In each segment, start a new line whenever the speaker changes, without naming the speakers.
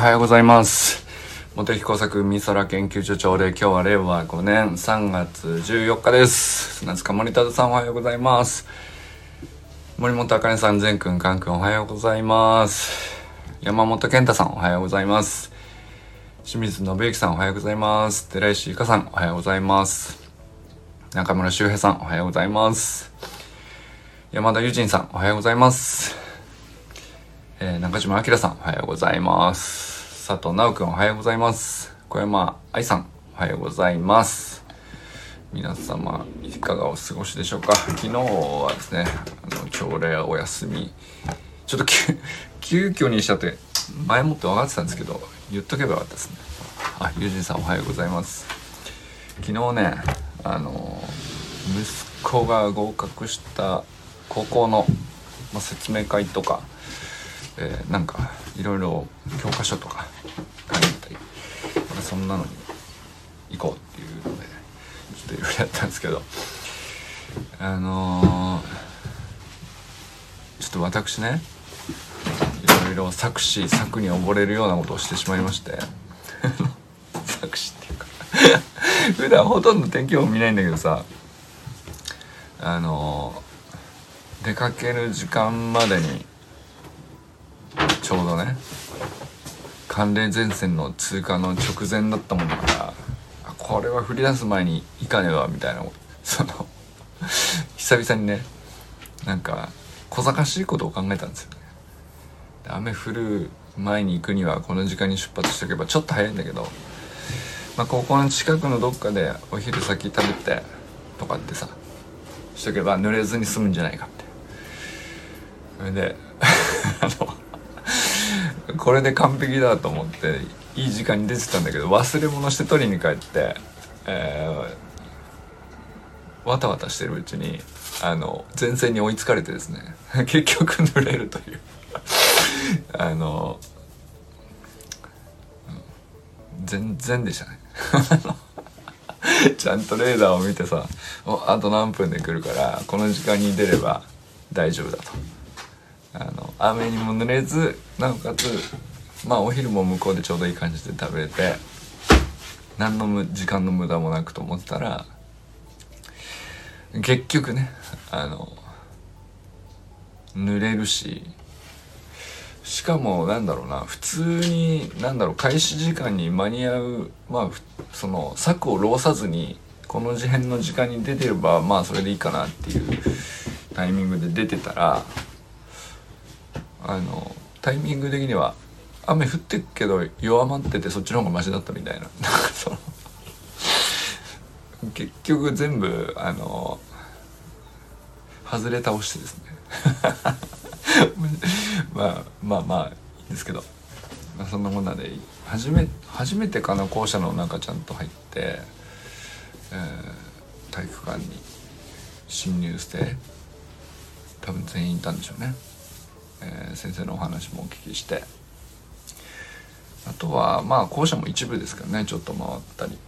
はようございます。茂木工作美空研究所長で今日は令和5年3月14日です。砂塚森田さんおはようございます。森本あかねさん善くんかんくんおはようございます。山本健太さんおはようございます。清水信之さんおはようございます。寺石ゆかさんおはようございます。中村修平さんおはようございます。山田友人さんおはようございます。えー、中島明さんおはようございます。佐藤直くんおはようございます。小山愛さんおはようございます。皆様いかがお過ごしでしょうか？昨日はですねあの朝礼お休み。ちょっと 急遽にしちゃって前もって分かってたんですけど言っとけばよかったですね。あ友人さんおはようございます。昨日ねあの息子が合格した高校の、まあ、説明会とかえー、なんかいろいろ教科書とか書いたりそんなのに行こうっていうのでちょっといろいろやったんですけどあのー、ちょっと私ねいろいろ作詞作に溺れるようなことをしてしまいまして 作詞っていうか 普段ほとんど天気予報見ないんだけどさあのー、出かける時間までにちょうどね寒冷前線の通過の直前だったもんだからこれは降り出す前に行かねばみたいなその久々にねなんか小賢しいことを考えたんですよね。雨降る前に行くにはこの時間に出発しておけばちょっと早いんだけどまあ高校の近くのどっかでお昼先食べてとかってさしとけば濡れずに済むんじゃないかって。それで あのこれで完璧だと思っていい時間に出てたんだけど忘れ物して取りに帰って、えー、わたわたしてるうちにあの前線に追いつかれてですね 結局濡れるという あの全然でしたね ちゃんとレーダーを見てさあと何分で来るからこの時間に出れば大丈夫だと。あの雨にも濡れずなおかつまあお昼も向こうでちょうどいい感じで食べて何の時間の無駄もなくと思ってたら結局ねあの濡れるししかもなんだろうな普通になんだろう開始時間に間に合うまあその策を浪さずにこの事変の時間に出てればまあそれでいいかなっていうタイミングで出てたらあのタイミング的には雨降ってっけど弱まっててそっちの方がマシだったみたいな。結局全部あの外れ倒してですね。まあまあまあいいんですけど、まあ、そんなもんなんで初め初めてかな校舎の中ちゃんと入って、えー、体育館に侵入して多分全員いたんでしょうね。えー、先生のお話もお聞きしてあとはまあ校舎も一部ですけどねちょっと回ったり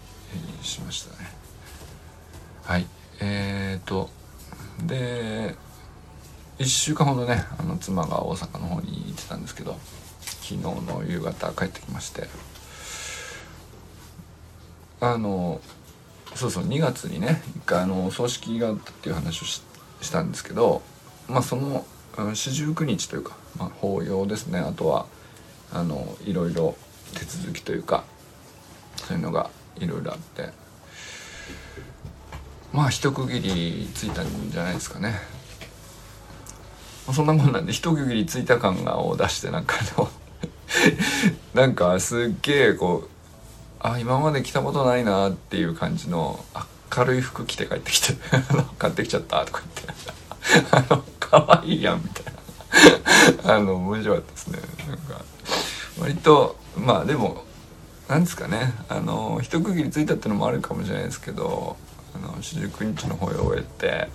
しましたね。はい。えーとで1週間ほどねあの妻が大阪の方に行ってたんですけど昨日の夕方帰ってきましてあのそうそう2月にね一回あの葬式があったっていう話をしたんですけどまあその四十九日というか、まあ、法要ですね。あとはあのいろいろ手続きというかそういうのがいろいろあって。まあ一区切りついたんじゃないですかね。そんなもんなんで一区切りついた感がを出してなんかの なんかすっげえこうあ今まで着たことないなっていう感じの明るい服着て帰ってきて 買ってきちゃったとか言って。あの可愛いやんみたいな。あの面白かったですね。なんか割とまあでもなんですかね。あの一区切りついたってのもあるかもしれないですけどあの四十九日の方へ終えて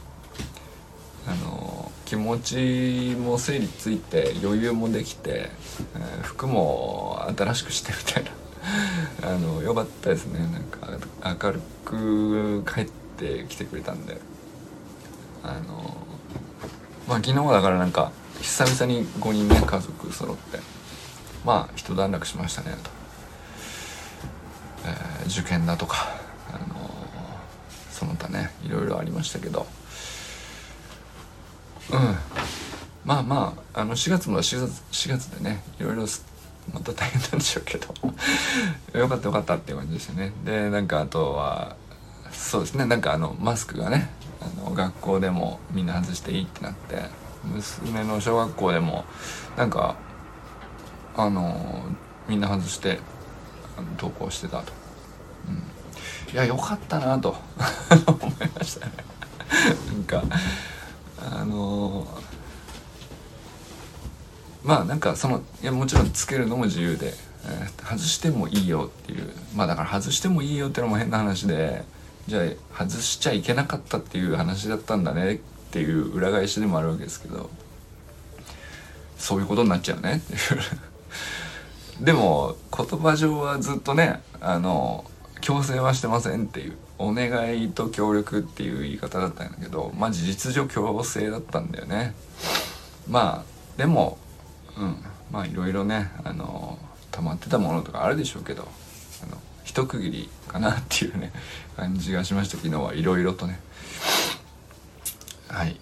あの気持ちも整理ついて余裕もできて、えー、服も新しくしてみたいな。あのよかったですね。なんか明るく帰ってきてくれたんで。あのまあ昨日だからなんか久々に5人ね家族揃ってまあ一段落しましたねと、えー、受験だとか、あのー、その他ねいろいろありましたけど。うん。まあまああの4月も4月 ,4 月でねいろいろまた大変なんでしょうけど。よかったよかったっていう感じですよね。でなんかあとはそうですねなんかあのマスクがねあの学校でもみんな外していいってなって娘の小学校でもなんかあのみんな外して登校してたと、うん、いやよかったなと。思いましたね。なんかあのまあなんかそのいやもちろんつけるのも自由で、えー、外してもいいよっていうまあだから外してもいいよっていうのも変な話でじゃあ外しちゃいけなかったっていう話だったんだねっていう裏返しでもあるわけですけどそういうことになっちゃうねっていう。でも言葉上はずっとねあの強制はしてませんっていうお願いと協力っていう言い方だったんだけどまあ事実上強制だったんだよね。まあでもうんまあいろいろねあの溜まってたものとかあるでしょうけど。一区切りかなっていうね感じがしました。昨日はいろいろとね。はい。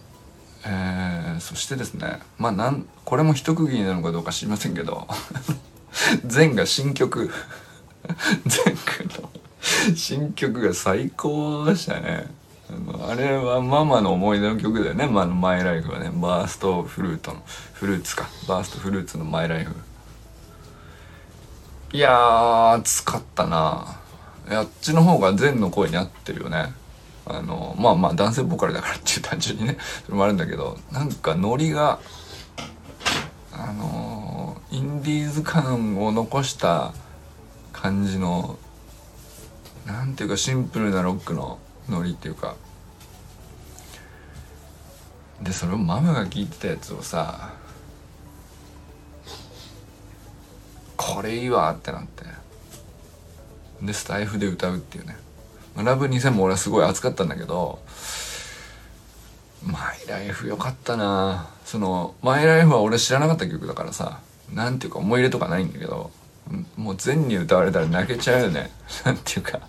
えー、そしてですねまあなんこれも一区切りなのかどうか知りませんけど 前が新曲。前くの新曲が最高でしたね。あれはママの思い出の曲だよね、まあ、マイライフはね。バーストフルートのフルーツか。バーストフルーツのマイライフ。いやー暑かったな。あっちの方が善の声に合ってるよね。あのまあまあ男性ボーカルだからっていう単純にね。それもあるんだけどなんかノリがあのインディーズ感を残した感じのなんていうかシンプルなロックのノリっていうか。でそれをママが聞いてたやつをさこれいいわってなって。でスタイフで歌うっていうね。ラブ2000も俺はすごい熱かったんだけどマイライフよかったな。そのマイライフは俺知らなかった曲だからさなんていうか思い入れとかないんだけどもう全に歌われたら泣けちゃうよね。なんていうか。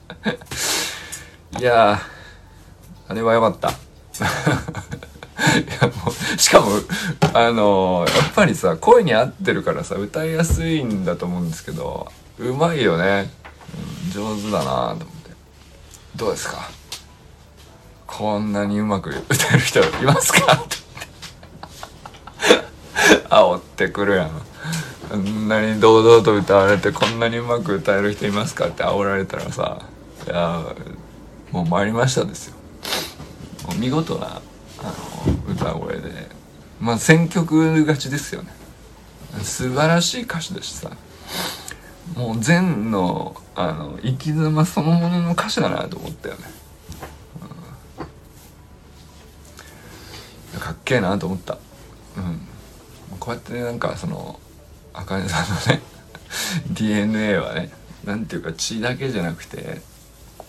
いやあれはよかった。いやもうしかもあのー、やっぱりさ声に合ってるからさ歌いやすいんだと思うんですけどうまいよね、うん、上手だなと思って。どうですか？こんなにうまく歌える人いますか？って。煽ってくるやん。こんなに堂々と歌われてこんなにうまく歌える人いますか？って煽られたらさいやもう参りましたですよ。見事なあの歌声で。まあ選曲勝ちですよね。素晴らしい歌詞だしさ。もう禅のあの生き様そのものの歌詞だなと思ったよね、うん、かっけえなと思った。うん。こうやってなんかそのあかねさんのね DNA はねなんていうか血だけじゃなくて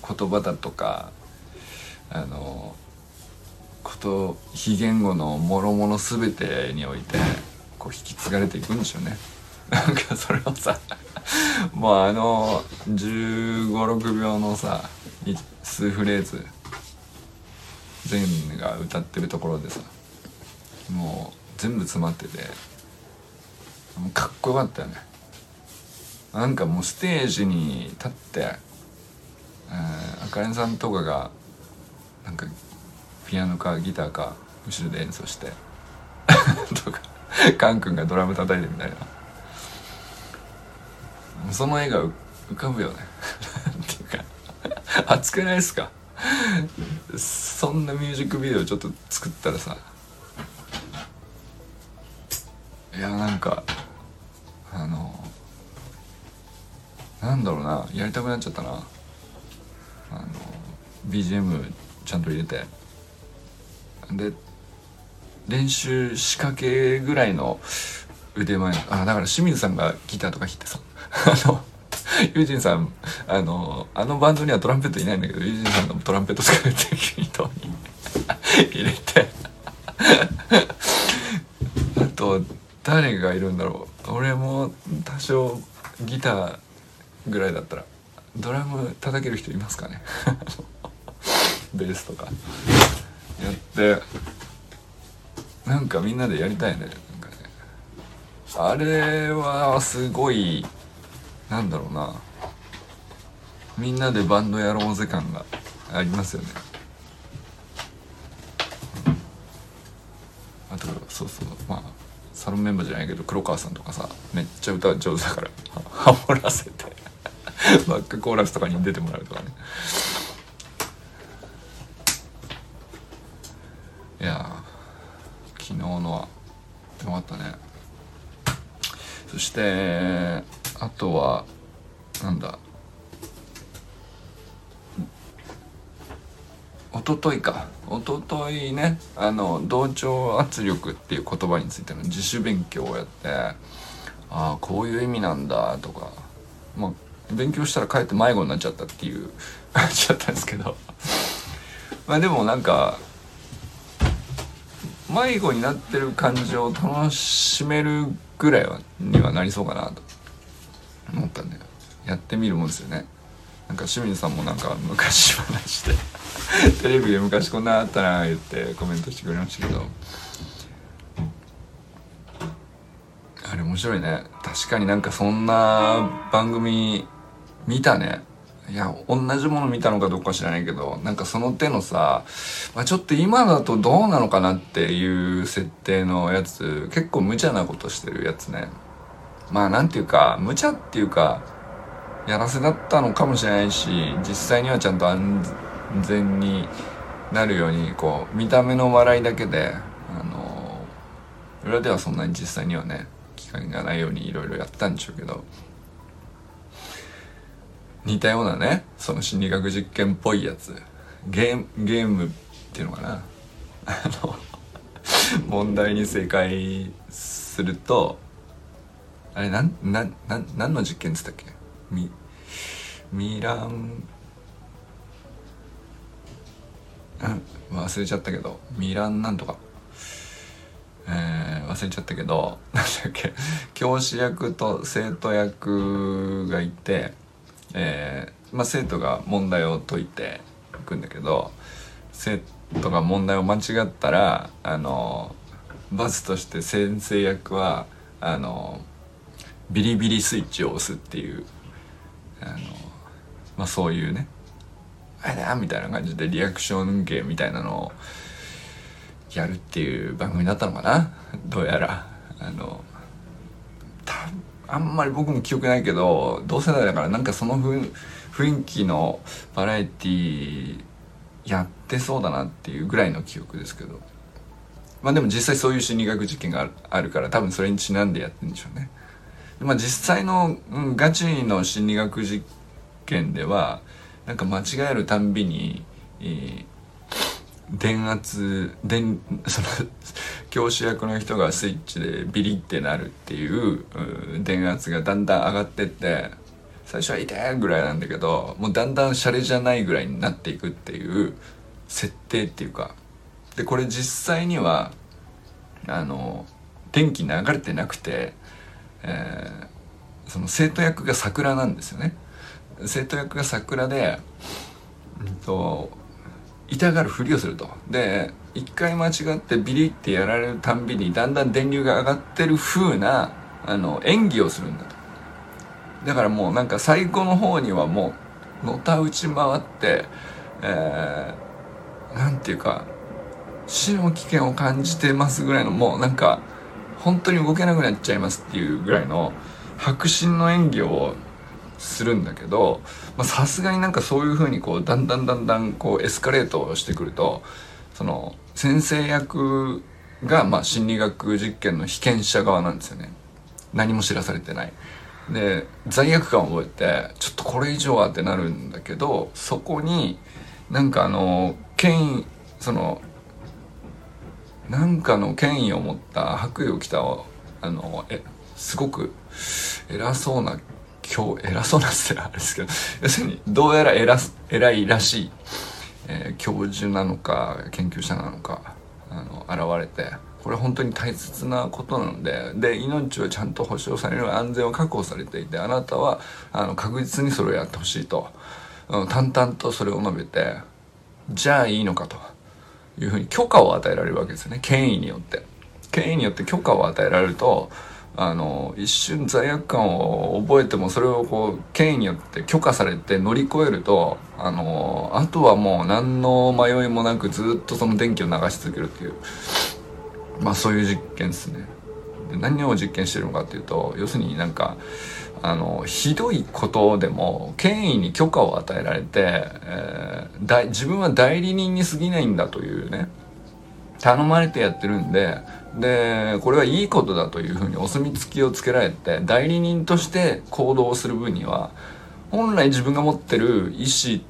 言葉だとかあのこと非言語の諸々全てにおいてこう引き継がれていくんでしょうね。なんかそれをさ もうあの1 5 6秒のさ数フレーズ全が歌ってるところでさもう全部詰まっててかっこよかったよねなんかもうステージに立ってあかねさんとかがなんかピアノかギターか後ろで演奏して とかカン君がドラム叩いてみたいな。その絵が浮かぶよね。っていうか熱くないですか？そんなミュージックビデオちょっと作ったらさいやなんかあのなんだろうなやりたくなっちゃったな。あの BGM ちゃんと入れて。で練習仕掛けぐらいの腕前あだから清水さんがギターとか弾いてさ あのユージンさんあのあのバンドにはトランペットいないんだけどユージンさんのトランペット使ってギターに 入れて。あと誰がいるんだろう。俺も多少ギターぐらいだったらドラム叩ける人いますかね。ベースとか。やってなんかみんなでやりたいねなんかね。あれはすごいなんだろうな。みんなでバンドやろうぜ感がありますよね。あとそうそうまあサロンメンバーじゃないけど黒川さんとかさめっちゃ歌上手だから ハモらせてバックコーラスとかに出てもらうとかねいや昨日のはよかったね。そしてあとはなんだ。一昨日か。一昨日ねあの同調圧力っていう言葉についての自主勉強をやってああこういう意味なんだとかまあ勉強したらかえって迷子になっちゃったっていう感じだったんですけど。まあでもなんか迷子になってる感情を楽しめるぐらいはにはなりそうかなと思ったんでやってみるもんですよね。なんか清水さんもなんか昔話で テレビで昔こんなあったな言ってコメントしてくれましたけど。あれ面白いね。確かになんかそんな番組見たね。いや同じもの見たのかどうか知らないけどなんかその手のさ、まあ、ちょっと今だとどうなのかなっていう設定のやつ結構無茶なことしてるやつね。まあなんていうか無茶っていうかやらせだったのかもしれないし実際にはちゃんと安全になるようにこう見た目の笑いだけであの裏ではそんなに実際にはね機会がないようにいろいろやったんでしょうけど。似たようなねその心理学実験っぽいやつ。ゲームゲームっていうのかな。あの問題に正解するとあれなんなんなん何の実験っつったっけ？ミミランうん忘れちゃったけどミランなんとか。えー、忘れちゃったけどなんだっけ？教師役と生徒役がいてえー、まあ、生徒が問題を解いていくんだけど生徒が問題を間違ったらあの罰として先生役はあのビリビリスイッチを押すっていうあの、まあ、そういうねあれだみたいな感じでリアクション芸みたいなのをやるっていう番組だったのかな。どうやらあのあんまり僕も記憶ないけど同世代だからなんかその雰囲気のバラエティやってそうだなっていうぐらいの記憶ですけどまあでも実際そういう心理学実験があるから多分それにちなんでやってるんでしょうね。まあ実際の、うん、ガチの心理学実験ではなんか間違えるたんびに、えー電圧電その 教師役の人がスイッチでビリってなるっていう電圧がだんだん上がってって最初は痛いぐらいなんだけどもうだんだんシャレじゃないぐらいになっていくっていう設定っていうかでこれ実際にはあの電気流れてなくて、えー、その生徒役が桜なんですよね生徒役が桜で、うんと痛がるふりをすると。で、一回間違ってビリってやられるたんびにだんだん電流が上がってる風な、あの、演技をするんだと。だからもうなんか最後の方にはもう、のた打ち回って、えー、なんていうか、死の危険を感じてますぐらいの、もうなんか、本当に動けなくなっちゃいますっていうぐらいの、迫真の演技をするんだけどさすがになんかそういうふうにこうだんだんだんだんこうエスカレートしてくるとその先生役がまあ心理学実験の被験者側なんですよね。何も知らされてない。で罪悪感を覚えてちょっとこれ以上はってなるんだけどそこになんかあの権威そのなんかの権威を持った白衣を着たあのえすごく偉そうな今日偉そうなってあれですけど要するにどうやら偉偉いらしい、えー、教授なのか研究者なのかあの現れて「これ本当に大切なことなのでで命はちゃんと保障される安全は確保されていてあなたはあの確実にそれをやってほしいと、うん、淡々とそれを述べてじゃあいいのかというふうに許可を与えられるわけですよね。権威によって。権威によって許可を与えられるとあの一瞬罪悪感を覚えてもそれをこう権威によって許可されて乗り越えるとあのあとはもう何の迷いもなくずっとその電気を流し続けるっていうまあそういう実験ですね。で何を実験してるのかっていうと要するになんかあのひどいことでも権威に許可を与えられて、えー、だ自分は代理人に過ぎないんだというね頼まれてやってるんででこれはいいことだというふうにお墨付きをつけられて代理人として行動する分には本来自分が持ってる意思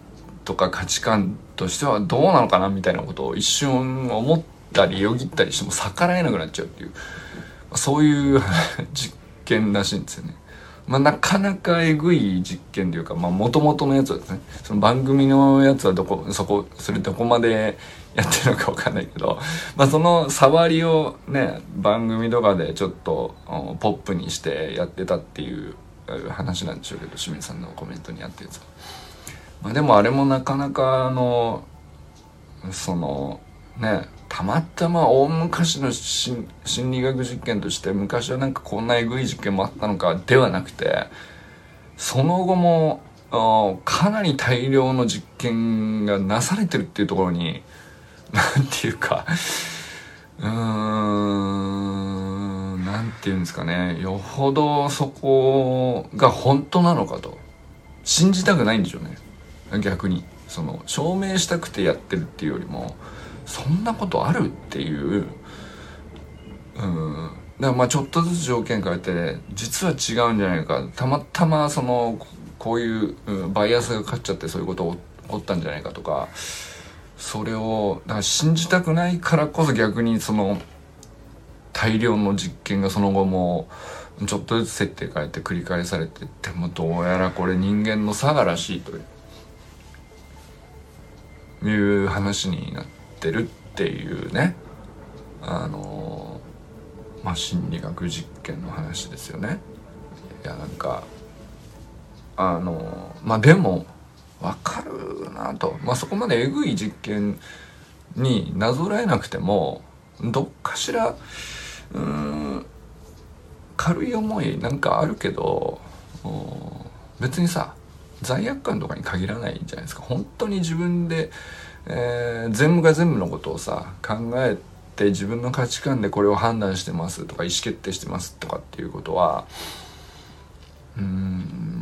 とか価値観としてはどうなのかなみたいなことを一瞬思ったりよぎったりしても逆らえなくなっちゃうっていうそういう実験らしいんですよね。まあ、なかなかえぐい実験というか、まあ、元々のやつはですね、その番組のやつはどこ、そこ、それどこまでやってるのかわかんないけど、まあ、その触りをね、番組とかでちょっとポップにしてやってたっていう話なんでしょうけど、清水さんのコメントにあったやつは。まあ、でもあれもなかなかあの、その、ね、たまたま大昔の心理学実験として昔はなんかこんなえぐい実験もあったのかではなくてその後もかなり大量の実験がなされてるっていうところになんていうかうーんなんていうんですかね。よほどそこが本当なのかと。信じたくないんでしょうね。逆に。その証明したくてやってるっていうよりもそんなことあるっていう。うん。だからまあちょっとずつ条件変えて実は違うんじゃないか。たまたまそのこういう、うん、バイアスが勝っちゃってそういうこと起こったんじゃないかとかそれをだから信じたくないからこそ逆にその大量の実験がその後もちょっとずつ設定変えて繰り返されてでもどうやらこれ人間の差がらしいといういう話にな。ってるっていうねあのまあ心理学実験の話ですよねいやなんかあのまあでも分かるなと。まあそこまでえぐい実験になぞらえなくてもどっかしらうん軽い思いなんかあるけど別にさ罪悪感とかに限らないんじゃないですか。本当に自分でえー、全部が全部のことをさ考えて自分の価値観でこれを判断してますとか意思決定してますとかっていうことはうん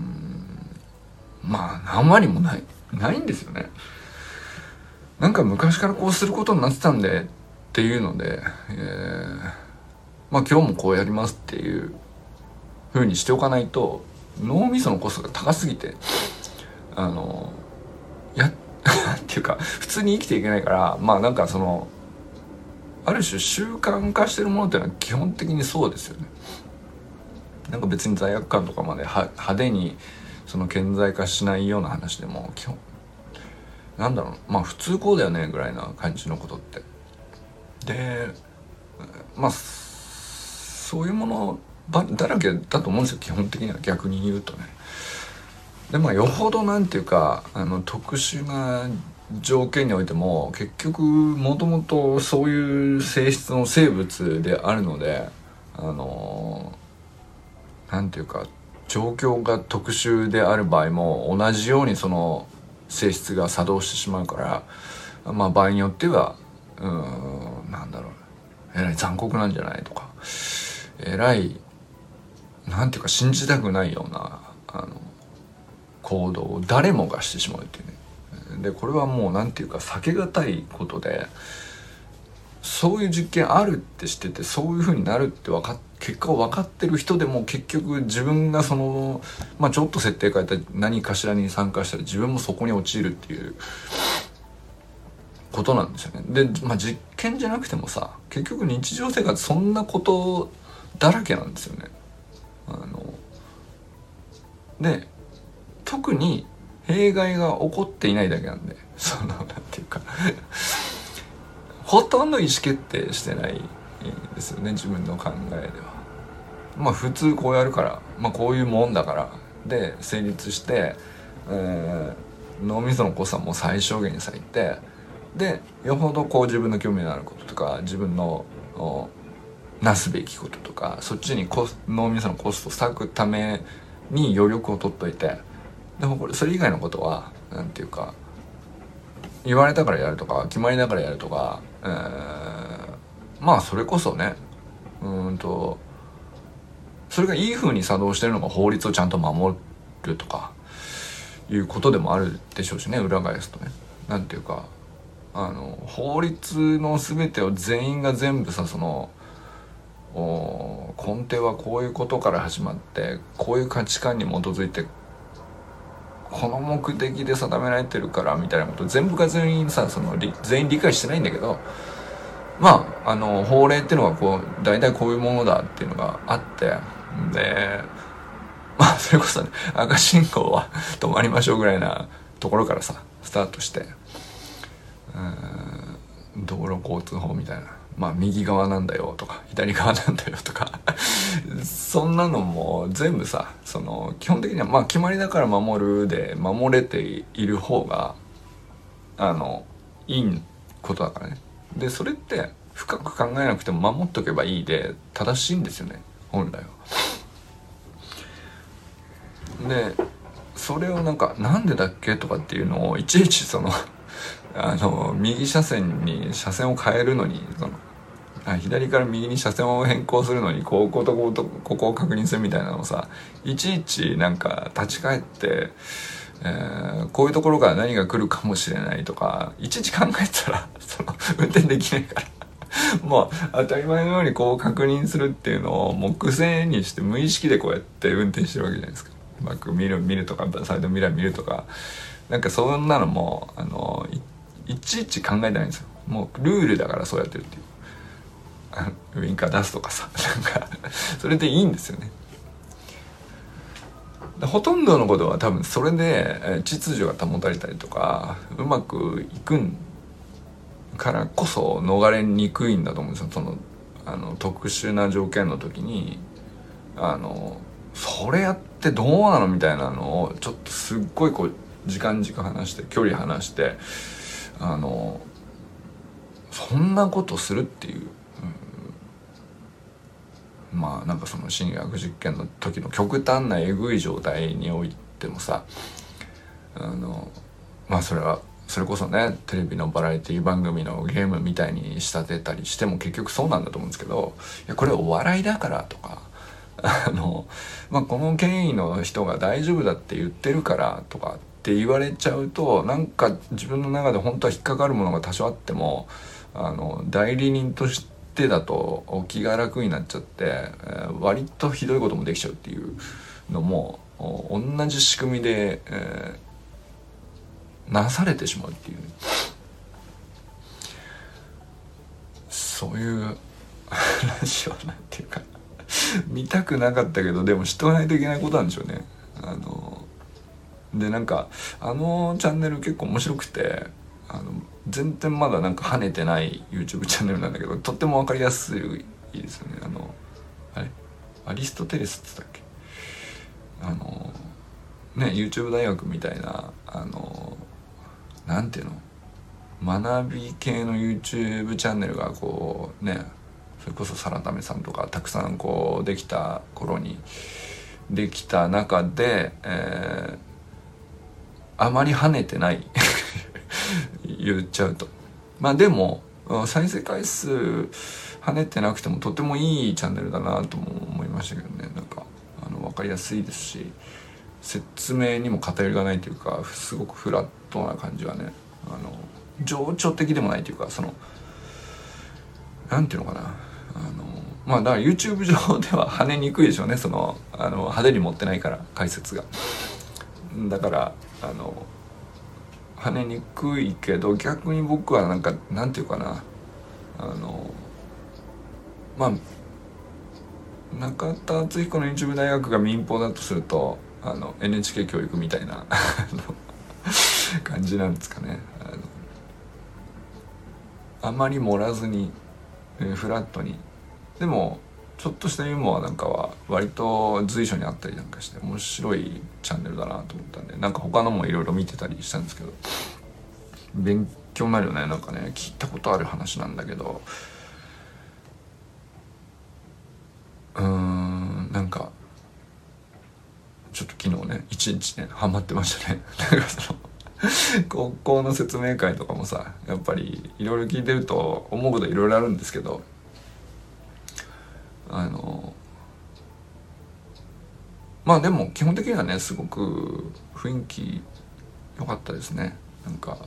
まあ何割もないないんですよね。なんか昔からこうすることになってたんでっていうので、えー、まあ今日もこうやりますっていう風にしておかないと脳みそのコストが高すぎてあのや っていうか普通に生きていけないからまあなんかそのある種習慣化してるものっていうのは基本的にそうですよね。なんか別に罪悪感とかまで派手にその顕在化しないような話でも基本なんだろうまあ普通こうだよねぐらいな感じのことって。でまあそういうものだらけだと思うんですよ基本的には逆に言うとね。でまあよほどなんていうかあの特殊な条件においても結局もともとそういう性質の生物であるのであのなんていうか状況が特殊である場合も同じようにその性質が作動してしまうからまあ場合によってはうんなんだろうえらい残酷なんじゃないとか。えらいなんていうか信じたくないようなあの行動を誰もがしてしまうっていうね。でこれはもう何て言うか避けがたいことでそういう実験あるって知っててそういうふうになるって分か結果を分かってる人でも結局自分がその、まあ、ちょっと設定変えた何かしらに参加したら自分もそこに陥るっていうことなんですよね。で、まあ、実験じゃなくてもさ結局日常生活そんなことだらけなんですよね。あので特に弊害が起こっていないだけなんでそのなんていうかほとんど意思決定してないですよね自分の考えでは。まあ普通こうやるから、まあ、こういうもんだからで成立して、えー、脳みその濃さも最小限に割いてでよほどこう自分の興味のあることとか自分のなすべきこととかそっちにコ脳みそのコストを割くために余力を取っといてでもこれそれ以外のことは何て言うか言われたからやるとか決まりだからやるとか、え、まあそれこそねうんとそれがいい風に作動してるのが法律をちゃんと守るとかいうことでもあるでしょうしね裏返すとね。なんていうかあの法律の全てを全員が全部さその根底はこういうことから始まってこういう価値観に基づいてこの目的で定められてるからみたいなこと全部が全員さその全員理解してないんだけどまああの法令っていうのはこう大体こういうものだっていうのがあってでまあそれこそね赤信号は止まりましょうぐらいなところからさスタートしてうん道路交通法みたいな。まあ右側なんだよとか左側なんだよとか そんなのも全部さその基本的にはまあ決まりだから守るで守れている方があのいいことだからねでそれって深く考えなくても守っとけばいいで正しいんですよね本来は。でそれをなんかなんでだっけとかっていうのをいちいちそのあの右車線に車線を変えるのにその左から右に車線を変更するのにこことこことここを確認するみたいなのをさいちいちなんか立ち返って、えー、こういうところから何が来るかもしれないとかいちいち考えたら その運転できないから。もう当たり前のようにこう確認するっていうのをもう癖にして無意識でこうやって運転してるわけじゃないですか。バック見る見るとかサイドミラー見るとかなんかそんなのもあのいちいち考えてないんですよ。もうルールだからそうやってるっていう。ウインカー出すとかさなんかそれでいいんですよね。ほとんどのことは多分それで秩序が保たれたりとかうまくいくからこそ逃れにくいんだと思うんですよ。そのあの特殊な条件の時にあのそれやってどうなのみたいなのをちょっとすっごいこう時間軸離して距離離してあのそんなことするっていうまあなんかその新薬実験の時の極端なえぐい状態においてもさあのまあそれはそれこそねテレビのバラエティ番組のゲームみたいに仕立てたりしても結局そうなんだと思うんですけどいやこれお笑いだからとかあの、まあ、この権威の人が大丈夫だって言ってるからとかって言われちゃうとなんか自分の中で本当は引っかかるものが多少あってもあの代理人として手だと気が楽になっちゃって、割とひどいこともできちゃうっていうのも同じ仕組みで、えー、なされてしまうっていうそういう 話をなんていうか見たくなかったけどでも知っておかないといけないことなんでしょうね。あのでなんかあのチャンネル結構面白くてあの全然まだなんか跳ねてない YouTube チャンネルなんだけどとっても分かりやすいですよね。あのあれ？アリストテレスって言ったっけ？あのね YouTube 大学みたいなあのなんていうの？学び系の YouTube チャンネルがこうねそれこそサラタメさんとかたくさんこうできた頃にできた中で、えー、あまり跳ねてない。言っちゃうと。まあでも再生回数跳ねてなくてもとてもいいチャンネルだなとも思いましたけどね。なんかあの分かりやすいですし説明にも偏りがないというかすごくフラットな感じはねあの情緒的でもないというかそのなんていうのかな。あのまあだから YouTube 上では跳ねにくいでしょうねそのあの派手に持ってないから解説が。だからあの跳ねにくいけど逆に僕はなんかなんていうかな。あのまあ中田敦彦の YouTube 大学が民放だとするとあの NHK 教育みたいな感じなんですかね。ああまり盛らずに、えー、フラットに。でもちょっとしたユーモアなんかは割と随所にあったりなんかして面白いチャンネルだなと思ったんでなんか他のもいろいろ見てたりしたんですけど勉強になるよね。なんかね聞いたことある話なんだけど。うーんなんかちょっと昨日ね一日ねハマってましたね。なんかその高校の説明会とかもさやっぱりいろいろ聞いてると思うこといろいろあるんですけどあのまあでも基本的にはねすごく雰囲気良かったですね。なんか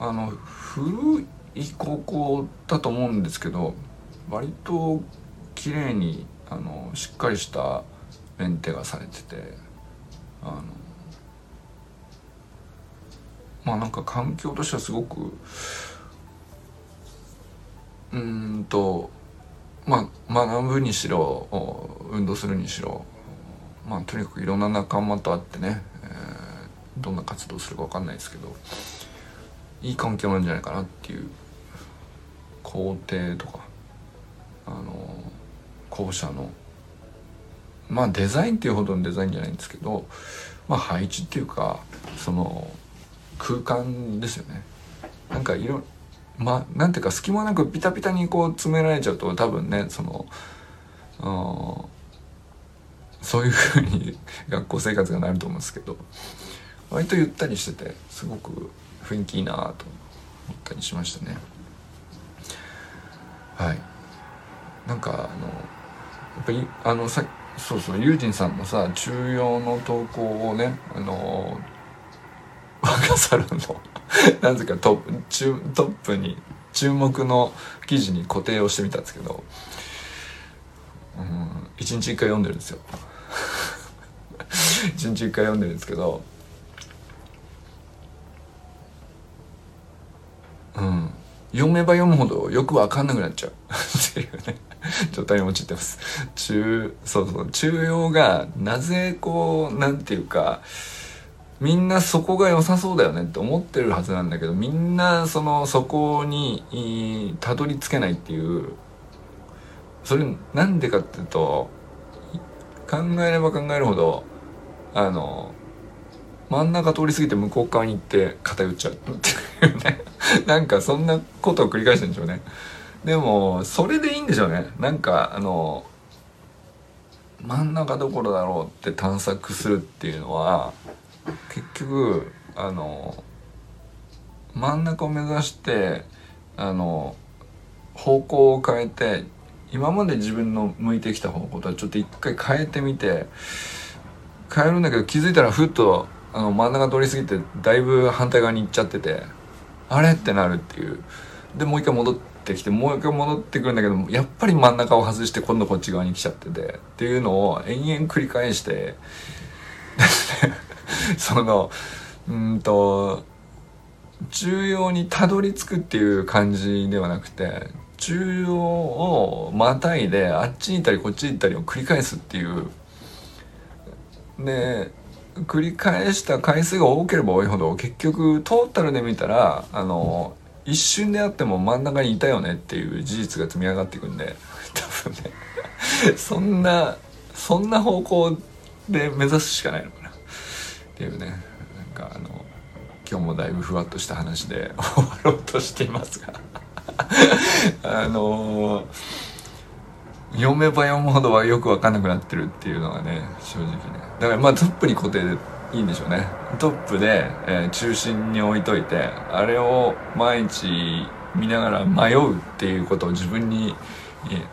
あの古い高校だと思うんですけど割と綺麗にあのしっかりしたメンテがされててあのまあなんか環境としてはすごくうんとまあ学ぶにしろ運動するにしろまあとにかくいろんな仲間と会ってね、えー、どんな活動するか分かんないですけどいい環境なんじゃないかなっていう校庭とかあの校舎のまあデザインっていうほどのデザインじゃないんですけどまあ配置っていうかその空間ですよね。なんか色まあなんていうか隙間なくピタピタにこう詰められちゃうと多分ねそのそういうふうに 学校生活がなると思うんですけど割とゆったりしててすごく雰囲気いいなと思ったりしましたね。はい。なんかあのやっぱりあのさそうそうユージンさんのさ中庸の投稿をねあの我がサロンの。なぜかトップ中トップに注目の記事に固定をしてみたんですけど、うん、一日一回読んでるんですよ。一日一回読んでるんですけど。うん。読めば読むほどよく分かんなくなっちゃう。っていうね。状態に陥ってます。中そうそう。中庸がなぜこうなんていうかみんなそこが良さそうだよねって思ってるはずなんだけどみんなそのそこにたどり着けないっていうそれなんでかっていうと考えれば考えるほどあの真ん中通り過ぎて向こう側に行って偏っちゃうっていうね。なんかそんなことを繰り返してるんでしょうね。でもそれでいいんでしょうね。なんかあの真ん中どころだろうって探索するっていうのは結局あの真ん中を目指してあの方向を変えて今まで自分の向いてきた方向とはちょっと一回変えてみて変えるんだけど気づいたらふっとあの真ん中通り過ぎてだいぶ反対側に行っちゃっててあれってなるっていう。でもう一回戻ってきてもう一回戻ってくるんだけどやっぱり真ん中を外して今度こっち側に来ちゃっててっていうのを延々繰り返して そのうんと重要にたどり着くっていう感じではなくて重要をまたいであっちに行ったりこっちに行ったりを繰り返すっていうで繰り返した回数が多ければ多いほど結局トータルで見たらあの一瞬であっても真ん中にいたよねっていう事実が積み上がっていくんで 多分ね。そんなそんな方向で目指すしかないのっていうねなんかあの今日もだいぶふわっとした話で 終わろうとしていますが。あの読めば読むほどはよく分かんなくなってるっていうのがね正直ね。だからまあトップに固定でいいんでしょうね。トップで、えー、中心に置いといてあれを毎日見ながら迷うっていうことを自分に、え、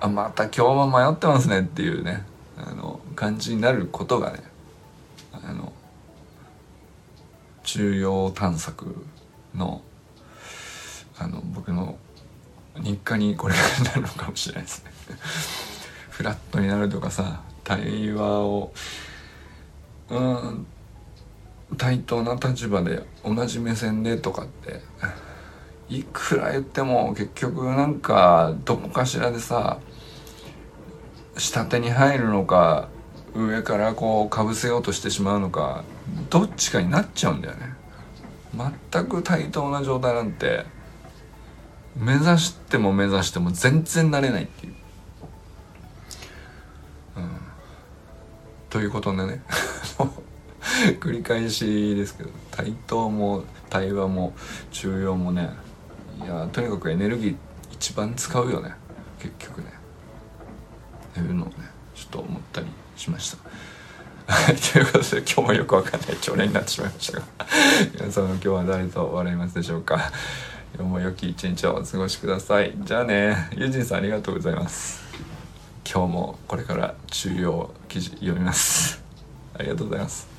あまた今日も迷ってますねっていうねあの感じになることがねあの重要探索のあの僕の日課にこれからなるのかもしれないですね。フラットになるとかさ対話をうん対等な立場で同じ目線でとかっていくら言っても結局なんかどこかしらでさ下手に入るのか上からこうかぶせようとしてしまうのかどっちかになっちゃうんだよね。全く対等な状態なんて目指しても目指しても全然なれないっていう、うん、ということでね。繰り返しですけど対等も対話も中庸もねいやとにかくエネルギー一番使うよね。結局ね。というのをねちょっと思ったりしました。ということで今日もよくわかんない朝礼になってしまいましたが 皆さん今日は誰と笑いますでしょうか？今日も良き一日をお過ごしください。じゃあねユージンさんありがとうございます。今日もこれから重要記事読みます。ありがとうございます。